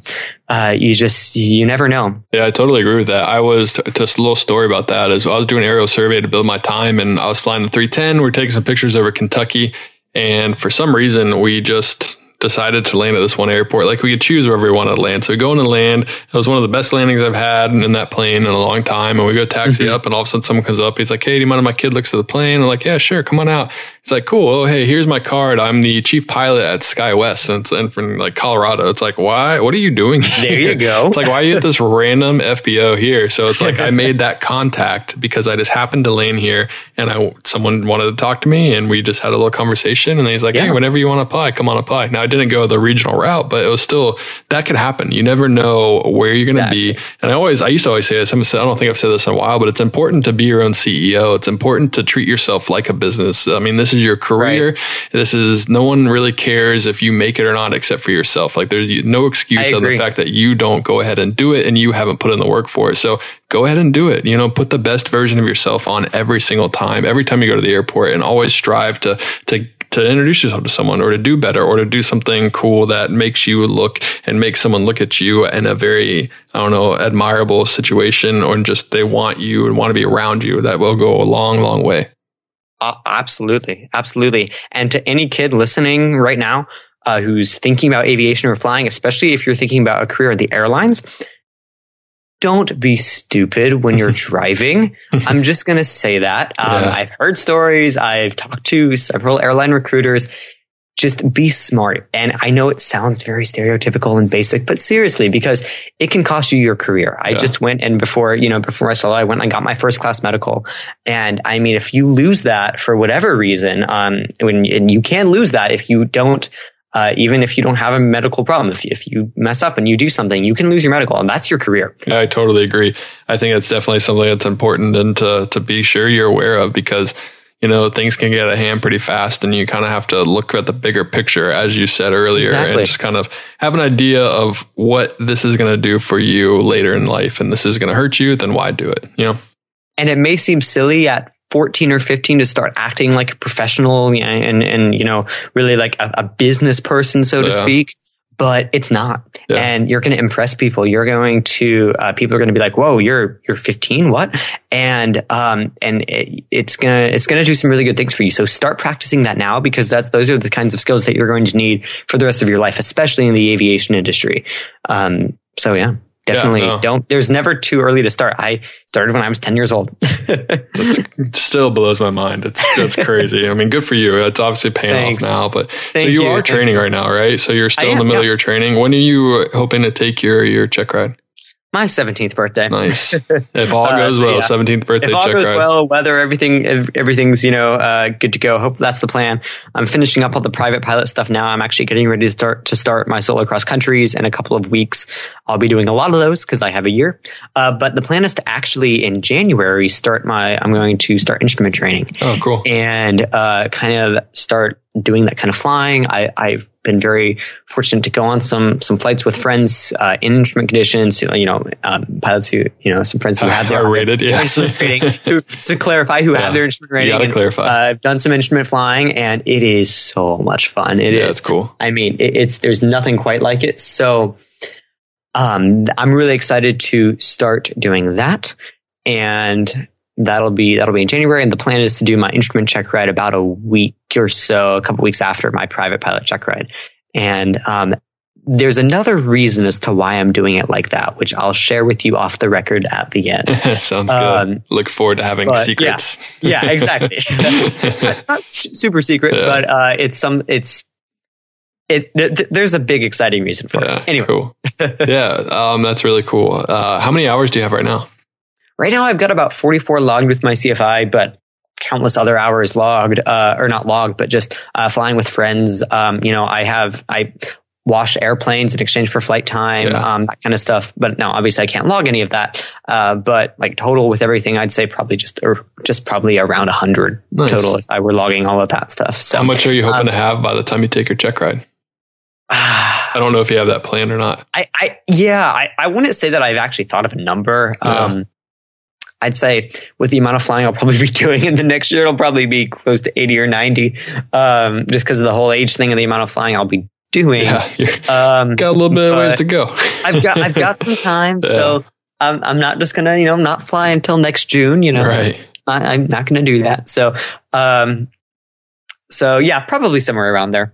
uh, you just, you never know. Yeah, I totally agree with that. I was just a little story about that as I was doing aerial survey to build my time and I was flying the 310. We are taking some pictures over Kentucky. And for some reason, we just decided to land at this one airport. Like we could choose wherever we wanted to land. So we go in and land. It was one of the best landings I've had in that plane in a long time. And we go taxi mm-hmm. up and all of a sudden someone comes up. He's like, Hey, do you mind if my kid looks at the plane? I'm like, yeah, sure. Come on out. He's like, cool. Oh, hey, here's my card. I'm the chief pilot at SkyWest and, it's, and from like Colorado. It's like, why? What are you doing? Here? There you go. It's like, why are you at this random [laughs] FBO here? So it's like I made that contact because I just happened to land here and I someone wanted to talk to me and we just had a little conversation and he's like, yeah. hey, whenever you want to apply, come on apply. Now I didn't go the regional route, but it was still that could happen. You never know where you're going to be. And I always, I used to always say this. I don't think I've said this in a while, but it's important to be your own CEO. It's important to treat yourself like a business. I mean, this is your career. Right. This is no one really cares if you make it or not, except for yourself. Like there's no excuse on the fact that you don't go ahead and do it and you haven't put in the work for it. So go ahead and do it. You know, put the best version of yourself on every single time, every time you go to the airport and always strive to, to, to introduce yourself to someone or to do better or to do something cool that makes you look and make someone look at you in a very, I don't know, admirable situation or just they want you and want to be around you. That will go a long, long way. Uh, absolutely. Absolutely. And to any kid listening right now uh, who's thinking about aviation or flying, especially if you're thinking about a career in the airlines, don't be stupid when you're [laughs] driving. I'm just going to say that. Um, yeah. I've heard stories. I've talked to several airline recruiters just be smart. And I know it sounds very stereotypical and basic, but seriously, because it can cost you your career. I yeah. just went and before, you know, before I saw I went and got my first class medical. And I mean, if you lose that for whatever reason, um, when, and you can lose that if you don't, uh, even if you don't have a medical problem, if, if you mess up and you do something, you can lose your medical and that's your career. I totally agree. I think it's definitely something that's important and to, to be sure you're aware of because you know, things can get out of hand pretty fast and you kind of have to look at the bigger picture, as you said earlier, exactly. and just kind of have an idea of what this is going to do for you later in life and this is going to hurt you, then why do it? You know? And it may seem silly at 14 or 15 to start acting like a professional and, and, you know, really like a, a business person, so to yeah. speak but it's not. Yeah. And you're going to impress people. You're going to, uh, people are going to be like, whoa, you're, you're 15. What? And, um, and it, it's going to, it's going to do some really good things for you. So start practicing that now because that's, those are the kinds of skills that you're going to need for the rest of your life, especially in the aviation industry. Um, so yeah. Definitely no. don't. There's never too early to start. I started when I was 10 years old. [laughs] That still blows my mind. It's that's [laughs] crazy. I mean, good for you. It's obviously paying Thanks. off now. But so you, you, are thank training you. right now, right? So you're still I in the am, middle of your training. When are you hoping to take your your check ride? My 17th birthday. Nice. [laughs] If all Uh, goes so well, yeah. seventeenth birthday if all check goes ride. well, weather, everything, everything's you know uh, good to go. Hope that's the plan. I'm finishing up all the private pilot stuff now. I'm actually getting ready to start to start my solo cross countries in a couple of weeks. I'll be doing a lot of those because I have a year. Uh, but the plan is to actually in January start my. I'm going to start instrument training oh, cool. and uh, kind of start doing that kind of flying. I, I've been very fortunate to go on some some flights with friends uh, in instrument conditions. You know, um, pilots who you know some friends who have their rated, yeah. instrument [laughs] rating. Who, to clarify, who Yeah. have their instrument You rating. gotta and, clarify. Uh, I've done some instrument flying, and it is so much fun. It is. yeah, it's cool. I mean, it, it's there's nothing quite like it. So, um, I'm really excited to start doing that, and that'll be that'll be in January. And the plan is to do my instrument check ride about a week or so, a couple weeks after my private pilot check ride. And um, there's another reason as to why I'm doing it like that, which I'll share with you off the record at the end. [laughs] Sounds good. Um, Look forward to having secrets. yeah, exactly. [laughs] it's not super secret, Yeah. but uh, it's some it's. It, th- th- there's a big exciting reason for yeah, it. Anyway, cool. [laughs] yeah, um, that's really cool. Uh, how many hours do you have right now? Right now, I've got about 44 logged with my CFI, but countless other hours logged, uh, or not logged, but just uh, flying with friends. Um, you know, I have I wash airplanes in exchange for flight time, Yeah. um, that kind of stuff. But no, obviously, I can't log any of that. Uh, but like total with everything, I'd say probably just or just probably around 100 Nice. total if I were logging all of that stuff. So How much are you hoping um, to have by the time you take your check ride? [sighs] I don't know if you have that planned or not. I, I yeah, I, I wouldn't say that I've actually thought of a number. Yeah. Um, I'd say with the amount of flying I'll probably [laughs] be doing in the next year, it'll probably be close to 80 or 90, um, just because of the whole age thing and the amount of flying I'll be doing. Yeah, Um, got a little bit of ways to go. I've got, I've got some [laughs] time. Yeah. So I'm, I'm not just going to, you know, not fly until next June, you know, Right. Not, I'm not going to do that. So, um, so yeah, probably somewhere around there.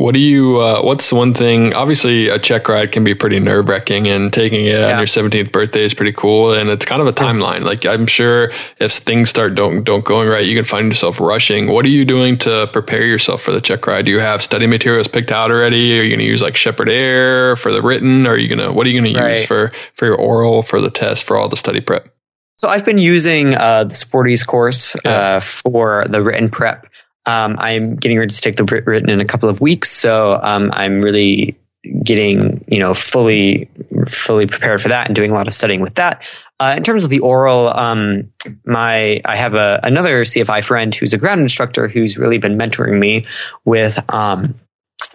What do you? Uh, what's one thing? Obviously, a check ride can be pretty nerve wracking, and taking it on your seventeenth birthday is pretty cool. And it's kind of a timeline. Like I'm sure if things start don't don't going right, you can find yourself rushing. What are you doing to prepare yourself for the check ride? Do you have study materials picked out already? Are you going to use like Sheppard Air for the written? Or are you gonna what are you going to use for for your oral for the test for all the study prep? So I've been using uh, the Sporty's course Yeah. uh, for the written prep. Um, I'm getting ready to take the written in a couple of weeks, so um, I'm really getting you know fully fully prepared for that and doing a lot of studying with that. Uh, in terms of the oral, um, my I have a another CFI friend who's a ground instructor who's really been mentoring me with um,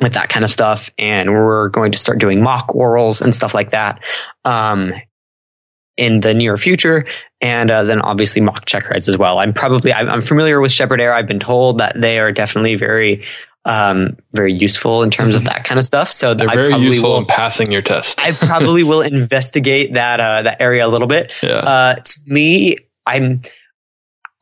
with that kind of stuff, and we're going to start doing mock orals and stuff like that. Um, in the near future, and uh, then obviously mock check rides as well. I'm probably I'm, I'm familiar with Sheppard Air. I've been told that they are definitely very um, very useful in terms of that kind of stuff. So Mm-hmm. They're I very useful will. in passing your test. I probably will [laughs] investigate that uh, that area a little bit. yeah. Uh, to me, I'm.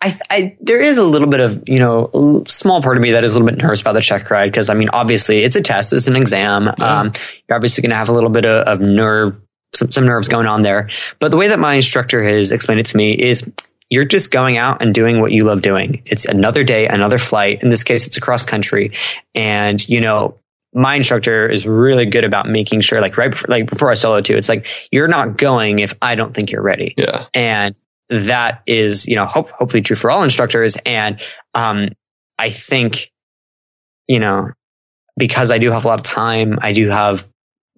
I, I, there is a little bit of, you know, small part of me that is a little bit nervous about the check ride because, I mean, obviously it's a test, it's an exam. Yeah. Um, you're obviously going to have a little bit of, of nerve, some, some nerves going on there. But the way that my instructor has explained it to me is you're just going out and doing what you love doing. It's another day, another flight. In this case, it's across country. And, you know, my instructor is really good about making sure, like right before, like before I solo too, it's like, you're not going if I don't think you're ready yeah. and that is you know hope, hopefully true for all instructors and um, i think you know because i do have a lot of time i do have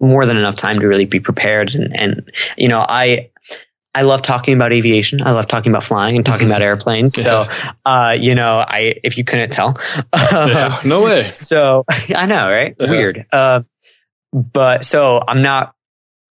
more than enough time to really be prepared and, and you know i I love talking about aviation. I love talking about flying and talking about [laughs] airplanes. So, uh, you know, I if you couldn't tell, yeah. [laughs] No way. so [laughs] I know, right? Yeah. Weird. Uh, but so I'm not.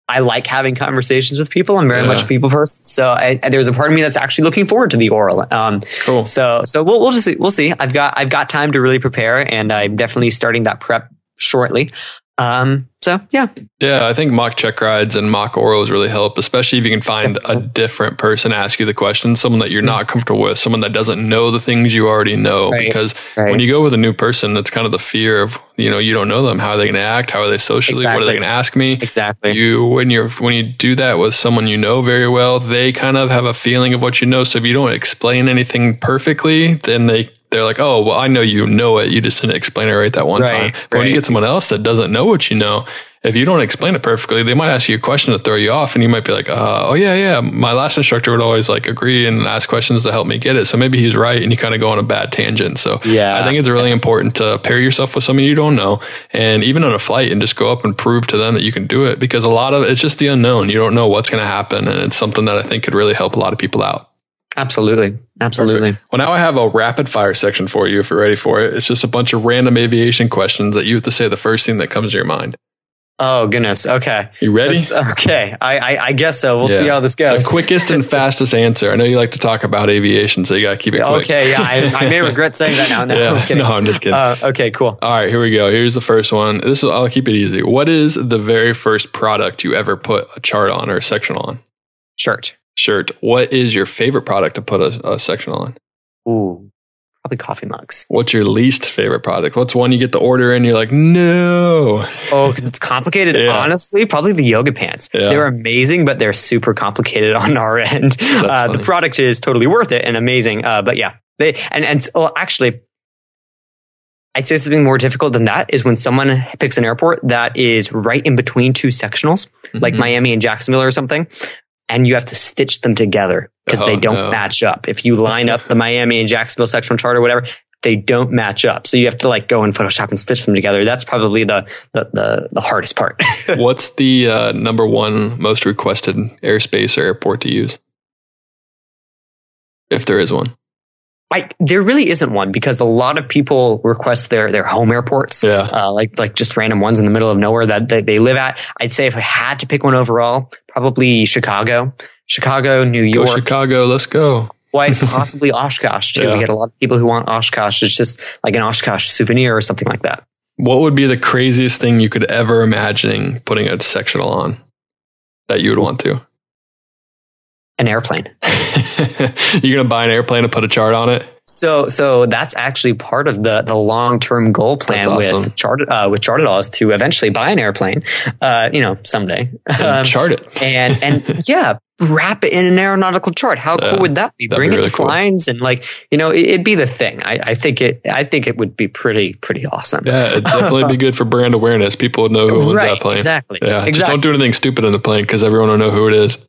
I like having conversations with people. I'm very Yeah. much a people person. So I, there's a part of me that's actually looking forward to the oral. Um, Cool. so so we'll we'll just see, we'll see. I've got I've got time to really prepare, and I'm definitely starting that prep shortly. Um, so yeah, Yeah, I think mock check rides and mock orals really help, especially if you can find a different person to ask you the questions, someone that you're not comfortable with, someone that doesn't know the things you already know. Right. Because right. when you go with a new person, that's kind of the fear of, you know, you don't know them. How are they going to act? How are they socially? What are they going to ask me? exactly. You when you're when you do that with someone you know very well, they kind of have a feeling of what you know. So if you don't explain anything perfectly, then they they're like, oh well, I know you know it. You just didn't explain it right that one Right, time. But when you get someone else that doesn't know what you know, if you don't explain it perfectly, they might ask you a question to throw you off, and you might be like, uh, oh yeah, yeah. My last instructor would always like agree and ask questions to help me get it. So maybe he's right, and you kind of go on a bad tangent. So Yeah. I think it's really important to pair yourself with someone you don't know, and even on a flight, and just go up and prove to them that you can do it. Because a lot of it's just the unknown. You don't know what's going to happen, and it's something that I think could really help a lot of people out. Absolutely. Absolutely. Well, now I have a rapid fire section for you if you're ready for it. It's just a bunch of random aviation questions that you have to say the first thing that comes to your mind. Oh goodness. Okay. You ready? Let's- okay. I, I I guess so. We'll see how this goes. The quickest and [laughs] fastest answer. I know you like to talk about aviation, so you got to keep it quick. Okay. Yeah. I, I may regret saying that now. [laughs] No. yeah. I'm [laughs] kidding. No, I'm just kidding. Uh, okay. Cool. All right, here we go. Here's the first one. This is I'll keep it easy. What is the very first product you ever put a chart on or a section on? Shirt. Shirt. What is your favorite product to put a, a sectional on? Ooh. Probably coffee mugs. What's your least favorite product? What's one you get the order and you're like, no. Oh, because it's complicated. [laughs] Yeah. Honestly, probably the yoga pants. Yeah. They're amazing, but they're super complicated [laughs] on our end. Uh, the product is totally worth it and amazing. Uh, but yeah, they and and well, actually, I'd say something more difficult than that is when someone picks an airport that is right in between two sectionals, like Mhm. Miami and Jacksonville or something. And you have to stitch them together because Oh, they don't no. match up. If you line up the Miami and Jacksonville sectional chart or whatever, they don't match up. So you have to like go in Photoshop and stitch them together. That's probably the the the, the hardest part. [laughs] What's the uh, number one most requested airspace or airport to use? If there is one. Like there really isn't one because a lot of people request their their home airports. Yeah. Uh, like like just random ones in the middle of nowhere that they, they live at. I'd say if I had to pick one overall, probably Chicago, Chicago, New Go York, Chicago, let's go. Why [laughs] possibly Oshkosh too. Yeah. We get a lot of people who want Oshkosh. It's just like an Oshkosh souvenir or something like that. What would be the craziest thing you could ever imagine putting a sectional on that you would want to? An airplane. [laughs] You're gonna buy an airplane and put a chart on it. So so that's actually part of the the long term goal plan awesome. with charted uh, with Charted is to eventually buy an airplane. Uh, you know, someday. And Um, chart it. and and [laughs] yeah, wrap it in an aeronautical chart. How Yeah, cool would that be? Bring be it to cool. clients and like you know, it, it'd be the thing. I, I think it. I think it would be pretty pretty awesome. Yeah, it'd definitely be good for brand awareness. People would know who owns right. that plane. Exactly. Yeah, just don't do anything stupid in the plane because everyone will know who it is.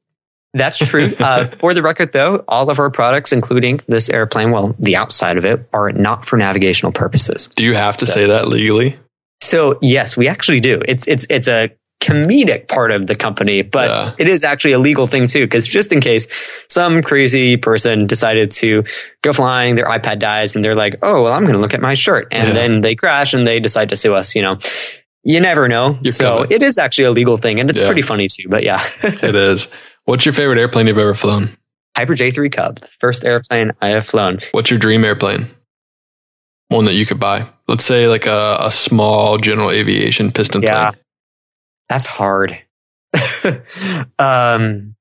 That's true. [laughs] Uh, for the record, though, all of our products, including this airplane, well, the outside of it, are not for navigational purposes. Do you have to So- say that legally? So yes, we actually do. It's it's it's a comedic part of the company, but Yeah. it is actually a legal thing too. Because just in case some crazy person decided to go flying, their iPad dies, and they're like, "Oh, well, I'm going to look at my shirt," and Yeah. then they crash and they decide to sue us. You know, you never know. You're so covered. it is actually a legal thing, and it's Yeah. pretty funny too. But yeah, [laughs] It is. What's your favorite airplane you've ever flown? Piper J3 Cub, the first airplane I have flown. What's your dream airplane? One that you could buy. Let's say like a, a small general aviation piston Yeah. plane. That's hard. [laughs] um,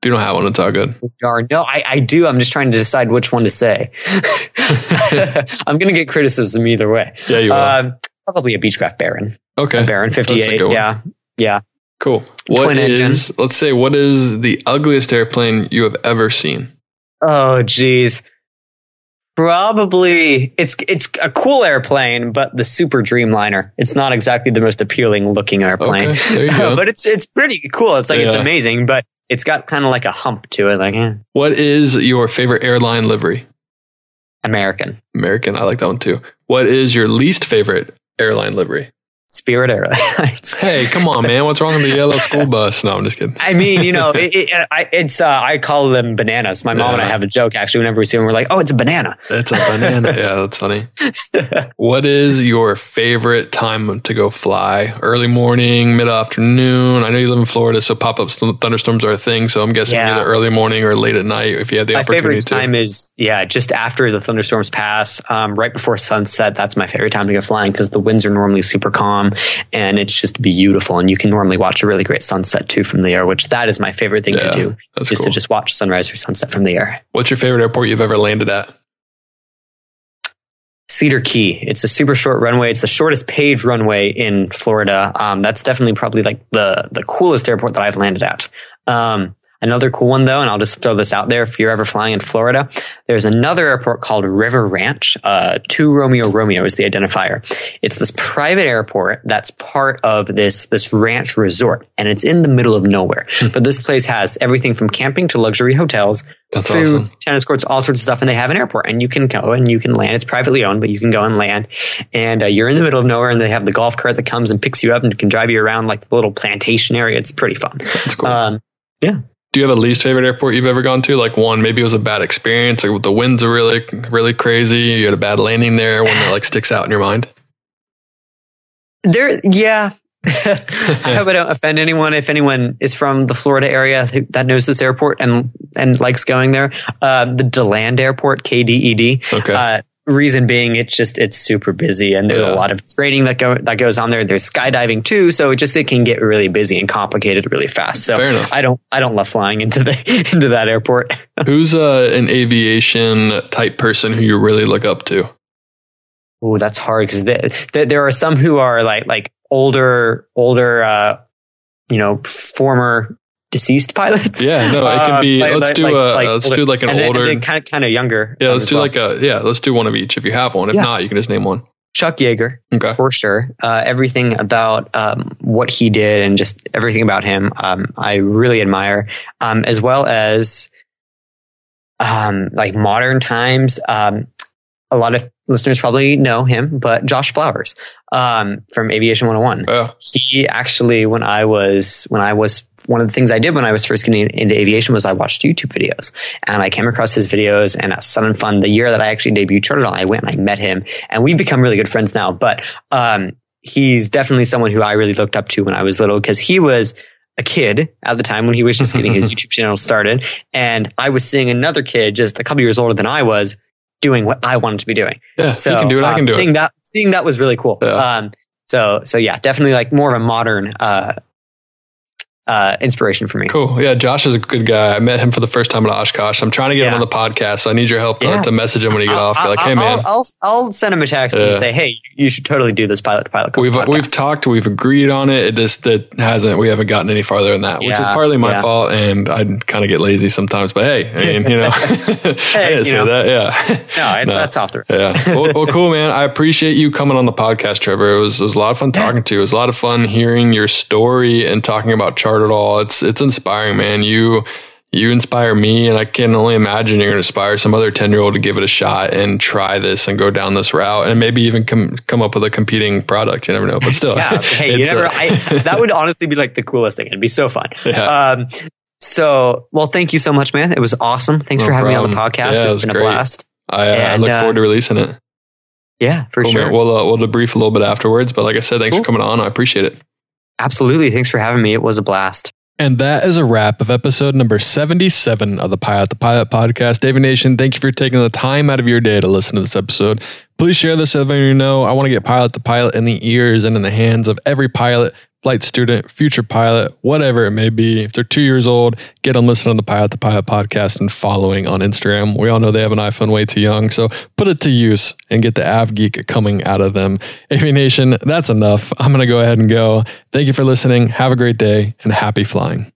If you don't have one, it's all good. darn. No, I, I do. I'm just trying to decide which one to say. [laughs] [laughs] I'm going to get criticism either way. Yeah, you will. Um, probably a Beechcraft Baron. okay. A Baron That's a 58. good one. Yeah. Yeah. Cool. What Twin is? let's say, what is the ugliest airplane you have ever seen? Oh, geez. Probably it's it's a cool airplane, but the Super Dreamliner. It's not exactly the most appealing looking airplane, Okay, there you [laughs] go. but it's it's pretty cool. It's like it's amazing, but it's got kind of like a hump to it, like eh, What is your favorite airline livery? American. American. I like that one too. What is your least favorite airline livery? Spirit Airlines. [laughs] hey, come on, man! What's wrong with the yellow school [laughs] bus? No, I'm just kidding. I mean, you know, it, [laughs] it, I, it's uh, I call them bananas. My mom and I have a joke actually. Whenever we see them, we're like, "Oh, it's a banana." It's a banana. yeah, that's funny. What is your favorite time to go fly? Early morning, mid afternoon? I know you live in Florida, so pop up thunderstorms are a thing. So I'm guessing Yeah. either early morning or late at night if you have the my opportunity My favorite to. time is yeah, just after the thunderstorms pass, um, right before sunset. That's my favorite time to go flying because the winds are normally super calm and it's just beautiful. And you can normally watch a really great sunset too from the air, which that is my favorite thing Yeah, to do. is cool. to just watch sunrise or sunset from the air. What's your favorite airport you've ever landed at? Cedar Key. It's a super short runway. It's the shortest paved runway in Florida. Um, that's definitely probably like the the coolest airport that I've landed at. Um, another cool one though, and I'll just throw this out there if you're ever flying in Florida, there's another airport called River Ranch. Uh, Two Romeo Romeo is the identifier. It's this private airport that's part of this this ranch resort, and it's in the middle of nowhere. but this place has everything from camping to luxury hotels That's food, awesome. tennis courts, all sorts of stuff, and they have an airport, and you can go and you can land. It's privately owned, but you can go and land, and uh, you're in the middle of nowhere, and they have the golf cart that comes and picks you up and can drive you around like the little plantation area. It's pretty fun. That's cool. Um, Do you have a least favorite airport you've ever gone to? Like one, maybe it was a bad experience. Like the winds are really, really crazy. You had a bad landing there. One that like sticks out in your mind. there, yeah. [laughs] I hope I don't offend anyone. If anyone is from the Florida area that knows this airport and and likes going there, uh, the Deland Airport, KDED. Okay. Uh, reason being, it's just it's super busy, and there's Yeah. a lot of training that go that goes on there. There's skydiving too, so it just it can get really busy and complicated really fast. So. I don't I don't love flying into the [laughs] into that airport. [laughs] Who's uh, an aviation type person who you really look up to? Oh, that's hard because there, there are some who are like like older older uh, you know former deceased pilots. Yeah, no, it can be. Uh, let's like- do like- a. like let's do like an and then- older. and then kind of kind of younger. yeah, let's do well. like a. Yeah, let's do one of each if you have one. If Yeah. not, you can just name one. Chuck Yeager. Okay. for sure. Uh, everything about um, what he did and just everything about him, um, I really admire, um, as well as um, like modern times. Um, a lot of listeners probably know him, but Josh Flowers um, from Aviation 101 Yeah. he actually when i was when i was one of the things i did when i was first getting into aviation was i watched youtube videos and i came across his videos and at Sun 'n Fun the year that i actually debuted on i went and i met him and we've become really good friends now but um, he's definitely someone who i really looked up to when i was little because he was a kid at the time when he was just getting his [laughs] youtube channel started and i was seeing another kid just a couple years older than i was doing what i wanted to be doing Yeah. so you can do it. I um, can do seeing it. that seeing that was really cool. Yeah. Um, so so yeah, definitely like more of a modern uh, uh, inspiration for me. Cool. Yeah, Josh is a good guy. I met him for the first time in Oshkosh. I'm trying to get him on the podcast. So I need your help to, Yeah. to message him when you get off. Be I'll, like, hey, I'll- man. I'll, I'll, I'll send him a text Yeah. and say, hey, you should totally do this pilot to pilot. We've podcast. we've talked, we've agreed on it. It just it hasn't. We haven't gotten any farther than that, which is partly my yeah. fault, and I kind of get lazy sometimes. But hey, I mean, you know, [laughs] [laughs] I didn't you say know. that. Yeah, no, [laughs] No. that's off the. yeah. Well, well, cool, man. I appreciate you coming on the podcast, Trevor. It was it was a lot of fun Yeah. talking to you. It was a lot of fun hearing your story and talking about Chartitall. It's it's inspiring, man. You you inspire me, and I can only imagine you're going to inspire some other ten year old to give it a shot and try this and go down this route, and maybe even come come up with a competing product. You never know, but still, [laughs] Yeah, hey, you never. uh, I, that would honestly be like the coolest thing. It'd be so fun. [laughs] yeah. Um, so, well, thank you so much, man. It was awesome. Thanks No for having me on the podcast. Yeah, it it's was been great. a blast. I, uh, I look uh, forward to releasing it. Yeah, for Cool, sure. man. We'll uh, we'll debrief a little bit afterwards, but like I said, thanks Cool. for coming on. I appreciate it. Absolutely. Thanks for having me. It was a blast. And that is a wrap of episode number 77 of the Pilot to Pilot podcast. David Nation, thank you for taking the time out of your day to listen to this episode. Please share this with everyone you know. I want to get Pilot to Pilot in the ears and in the hands of every pilot, flight student, future pilot, whatever it may be. If they're two years old, get them listening to the Pilot to Pilot podcast and following on Instagram. We all know they have an iPhone way too young, so put it to use and get the Av Geek coming out of them. Aviation, that's enough. I'm going to go ahead and go. Thank you for listening. Have a great day and happy flying.